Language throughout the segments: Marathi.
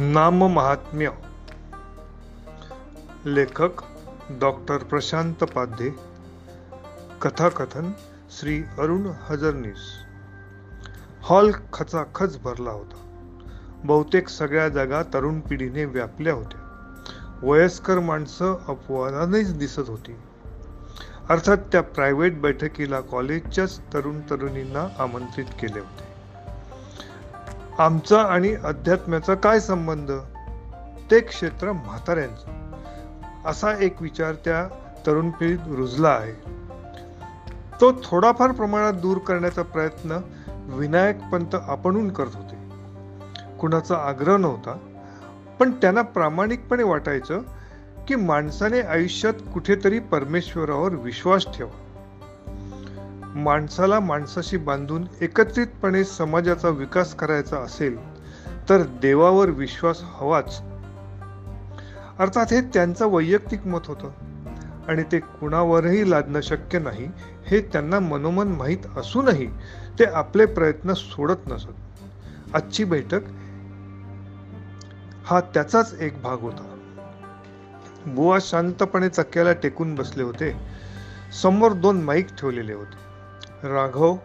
नाम महात्म्य लेखक डॉक्टर प्रशांत पाध्ये. कथाकथन श्री अरुण हजरनीस. हॉल खचाखच भरला होता. बहुतेक सगळ्या जागा तरुण पिढीने व्यापल्या होत्या. वयस्कर माणसं अपवादानेच दिसत होती. अर्थात त्या प्रायव्हेट बैठकीला कॉलेजच्याच तरुण तरुणींना आमंत्रित केले होते. आमचा आणि अध्यात्म्याचा काय संबंध? ते क्षेत्र म्हाताऱ्यांचं. असा एक विचार त्या तरुण पिढीत रुजला आहे. तो थोडाफार प्रमाणात दूर करण्याचा प्रयत्न विनायक पंत आपणून करत होते. कुणाचा आग्रह नव्हता पण त्यांना प्रामाणिकपणे वाटायचं की माणसाने आयुष्यात कुठेतरी परमेश्वरावर विश्वास ठेवा. माणसाला माणसाशी बांधून एकत्रितपणे समाजाचा विकास करायचा असेल तर देवावर विश्वास हवाच. अर्थात हे त्यांचं वैयक्तिक मत होतं. आणि ते कुणावरही लादणं शक्य नाही हे त्यांना मनोमन माहीत असूनही ते आपले प्रयत्न सोडत नसत. आजची बैठक हा त्याचाच एक भाग होता. बुवा शांतपणे चक्क्याला टेकून बसले होते. समोर दोन माईक ठेवलेले होते. राघव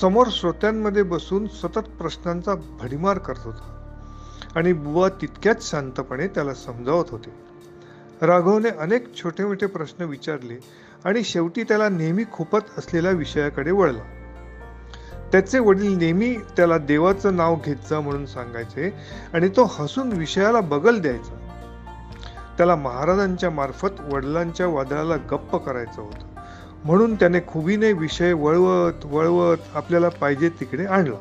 समोर श्रोत्यांमध्ये बसून सतत प्रश्नांचा भडीमार करत होता. आणि बुवा तितक्याच शांतपणे त्याला समजावत होते. राघवने अनेक छोटे मोठे प्रश्न विचारले आणि शेवटी त्याला नेहमी खुपत असलेल्या विषयाकडे वळला. त्याचे वडील नेहमी त्याला देवाचं नाव घेत जा म्हणून सांगायचे आणि तो हसून विषयाला बगल द्यायचा. त्याला महाराजांच्या मार्फत वडिलांच्या वादळाला गप्प करायचं होतं. म्हणून त्याने खुबीने विषय वळवत वळवत आपल्याला पाहिजे तिकडे आणला.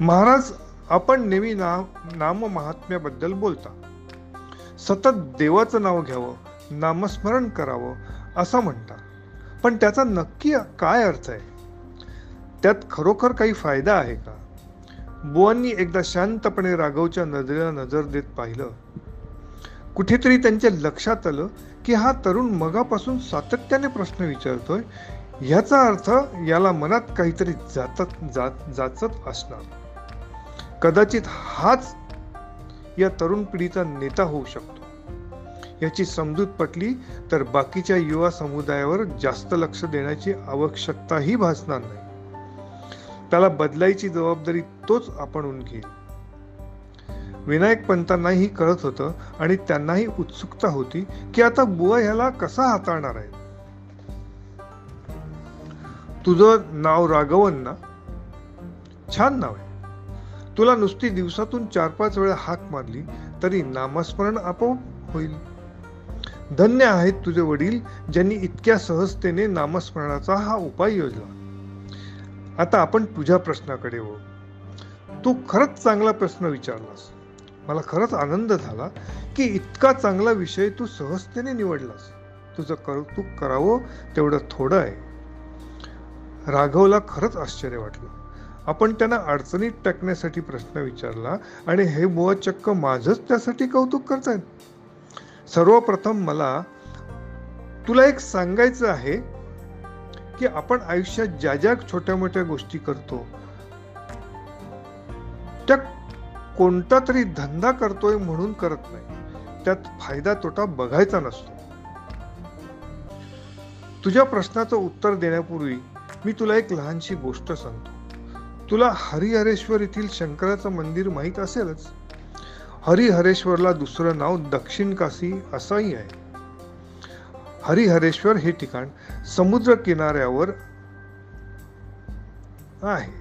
महाराज आपण नेहमी नाम नाम महात्म्याबद्दल बोलता. सतत देवाचं नाव घ्यावं नामस्मरण करावं असं म्हणता पण त्याचा नक्की काय अर्थ आहे? त्यात खरोखर काही फायदा आहे का? बुवांनी एकदा शांतपणे राघवच्या नजरेला नजर देत पाहिलं. कुठेतरी त्यांच्या लक्षात आलं की हा तरुण मगापासून सातत्याने प्रश्न विचारतोय. ह्याचा अर्थ याला मनात काहीतरी जातत जात जाचत असणार. कदाचित हाच या तरुण पिढीचा नेता होऊ शकतो. याची समजूत पटली तर बाकीच्या युवा समुदायावर जास्त लक्ष देण्याची आवश्यकताही भासणार नाही. त्याला बदलायची जबाबदारी तोच आपण घेईल. विनायक पंतांनाही कळत होतं आणि त्यांनाही उत्सुकता होती की आता बुवा ह्याला कसा हाताळणार आहे. तुझं नाव राघवन ना? छान नाव आहे. तुला नुसती दिवसातून चार पाच वेळा हाक मारली तरी नामस्मरण आपोआप होईल. धन्य आहेत तुझे वडील ज्यांनी इतक्या सहजतेने नामस्मरणाचा हा उपाय योजला. आता आपण तुझ्या प्रश्नाकडे वळू. तू खरंच चांगला प्रश्न विचारलास. मला खरंच आनंद झाला की इतका चांगला विषय तू सहजतेने निवडलास. तुझं कौतुक करावं तेवढं थोडं आहे. राघवला खरंच आश्चर्य वाटलं. आपण त्यांना अडचणीत टाकण्यासाठी प्रश्न विचारला आणि हे बुवा चक्क माझंच त्यासाठी कौतुक करतायत. सर्वप्रथम मला तुला एक सांगायचं आहे की आपण आयुष्यात ज्या ज्या छोट्या मोठ्या गोष्टी करतो त्या कोणता तरी धंदा करतोय म्हणून करत नाही. त्यात फायदा तोटा बघायचा नसतो. तुझ्या प्रश्नाचं उत्तर देण्यापूर्वी मी तुला एक लहानशी गोष्ट सांगतो. तुला हरिहरेश्वर येथील शंकराचं मंदिर माहीत असेलच? हरिहरेश्वरला दुसरं नाव दक्षिण काशी असंही आहे. हरिहरेश्वर हे ठिकाण समुद्र किनाऱ्यावर आहे.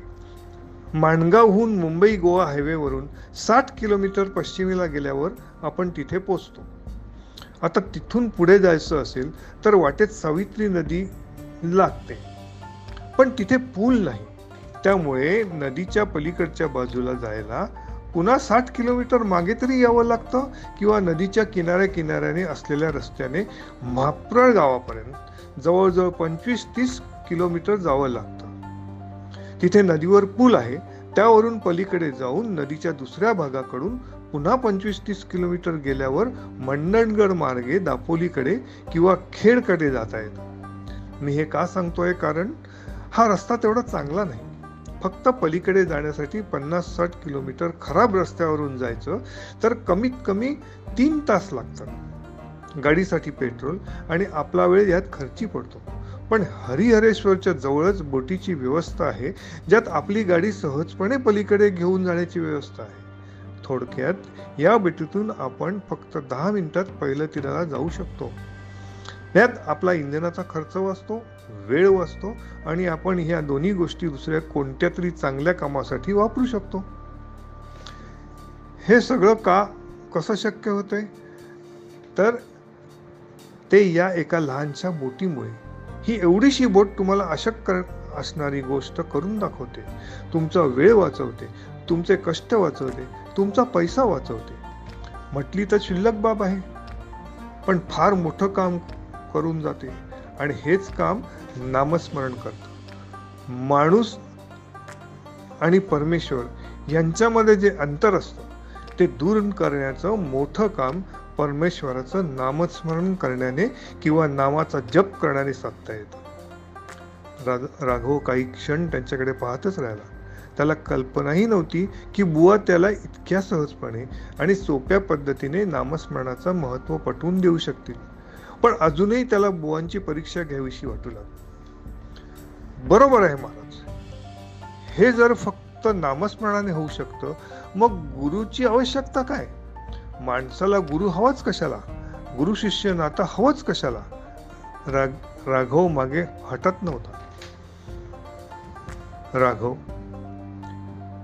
माणगावहून मुंबई गोवा हायवेवरून साठ किलोमीटर पश्चिमेला गेल्यावर आपण तिथे पोचतो. आता तिथून पुढे जायचं असेल तर वाटेत सावित्री नदी लागते. पण तिथे पूल नाही. त्यामुळे नदीच्या पलीकडच्या बाजूला जायला पुन्हा साठ किलोमीटर मागे तरी यावं लागतं किंवा नदीच्या किनाऱ्या किनाऱ्याने असलेल्या रस्त्याने म्हाप्रळ गावापर्यंत जवळजवळ पंचवीस तीस किलोमीटर जावं लागतं. तिथे नदीवर पूल आहे. त्यावरून पलीकडे जाऊन नदीच्या दुसऱ्या भागाकडून पुन्हा पंचवीस तीस किलोमीटर गेल्यावर मंडणगड मार्गे दापोलीकडे किंवा खेडकडे जाता येतं. मी हे का सांगतोय? कारण हा रस्ता तेवढा चांगला नाही. फक्त पलीकडे जाण्यासाठी पन्नास साठ किलोमीटर खराब रस्त्यावरून जायचं तर कमीत कमी तीन तास लागतात. गाडीसाठी पेट्रोल आणि आपला वेळ यात खर्ची पडतो. पण हरिहरेश्वरच्या जवळच बोटीची व्यवस्था आहे ज्यात आपली गाडी सहजपणे पलीकडे घेऊन जाण्याची व्यवस्था आहे. थोडक्यात या बेटीतून आपण फक्त दहा मिनिटात पहिलं तिराला जाऊ शकतो. यात आपला इंधनाचा खर्च वाचतो वेळ वाचतो आणि आपण ह्या दोन्ही गोष्टी दुसऱ्या कोणत्या तरी चांगल्या कामासाठी वापरू शकतो. हे सगळं का कसं शक्य होतंय? तर ते या एका लहानशा बोटीमुळे. ही एवढीशी बोट तुम्हाला अशक्य असणारी गोष्ट करून दाखवते. तुमचा वेळ वाचवते तुमचे कष्ट वाचवते तुमचा पैसा वाचवते. म्हटली तर शिल्लक बाब आहे. पण फार मोठं काम करून जाते. आणि हेच काम नामस्मरण करतं. माणूस आणि परमेश्वर यांच्यामध्ये जे अंतर असतं ते दूर करण्याचं मोठं काम परमेश्वराचं नामस्मरण करण्याने किंवा नामाचा जप करण्याने साधता येतं. राघव काही क्षण त्यांच्याकडे पाहतच राहिला. त्याला कल्पनाही नव्हती की बुवा त्याला इतक्या सहजपणे आणि सोप्या पद्धतीने नामस्मरणाचं महत्त्व पटवून देऊ शकतील. पण अजूनही त्याला बुवांची परीक्षा घ्यावीशी वाटू लागली. बरोबर आहे महाराज. हे जर फक्त नामस्मरणाने होऊ शकतं मग गुरुची आवश्यकता काय? माणसाला गुरु हवाच कशाला? गुरु शिष्य नाता हवंच कशाला? राग राघव मागे हटत नव्हता. राघव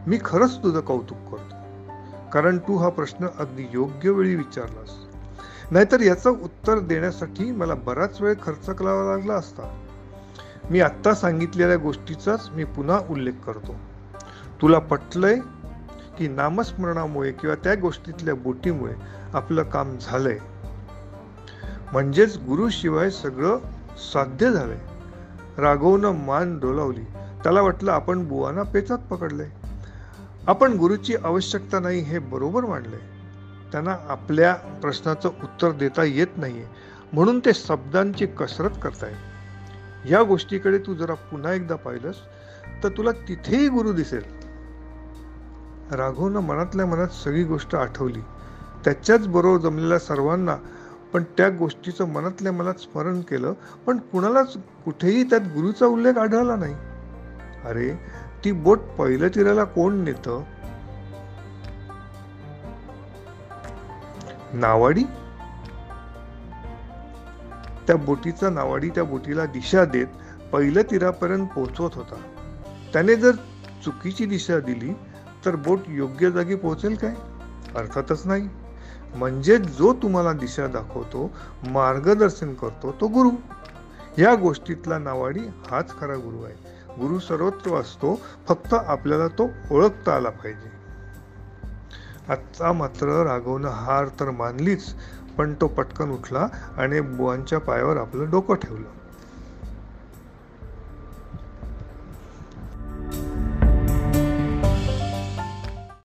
मी खरंच तुझं कौतुक करतो. कारण तू हा प्रश्न अगदी योग्य वेळी विचारलास. नाहीतर याचं उत्तर देण्यासाठी मला बराच वेळ खर्च करावा लागला असता. मी आत्ता सांगितलेल्या गोष्टीचाच मी पुन्हा उल्लेख करतो. तुला पटलंय की नामस्मरणामुळे किंवा त्या गोष्टीतल्या बोटीमुळे आपलं काम झालंय? म्हणजेच गुरुशिवाय सगळं साध्य झालंय. राघवनं मान डोलावली. त्याला वाटलं आपण बुवांना पेचात पकडलंय. आपण गुरुची आवश्यकता नाही हे बरोबर मांडलंय. त्यांना आपल्या प्रश्नाचं उत्तर देता येत नाहीये. म्हणून ते शब्दांची कसरत करतायत. या गोष्टीकडे तू जरा पुन्हा एकदा पाहिलंस तर तुला तिथेही गुरु दिसेल. राघवनं मनातल्या मनात सगळी गोष्ट आठवली. त्याच्याच बरोबर जमलेल्या सर्वांना पण त्या गोष्टीचं मनातल्या मनात स्मरण केलं पण कुणालाच कुठेही त्यात गुरुचा उल्लेख आढळला नाही. अरे ती बोट पहिलं तिराला कोण नेतं? नावाडी? त्या बोटीचा नावाडी त्या बोटीला दिशा देत पहिल्या तीरापर्यंत पोहोचवत होता. त्याने जर चुकीची दिशा दिली तर बोट योग्य जागी पोहोचेल काय? अर्थातच नाही. म्हणजे जो तुम्हाला दिशा दाखवतो मार्गदर्शन करतो तो गुरु. या गोष्टीतला नावाडी हाच खरा गुरु आहे. गुरु सर्वत्र असतो फक्त आपल्याला तो ओळखता आला पाहिजे. आत्ता मात्र राघवनं हार तर मानलीच पण तो पटकन उठला आणि बुवांच्या पायावर आपलं डोकं ठेवलं.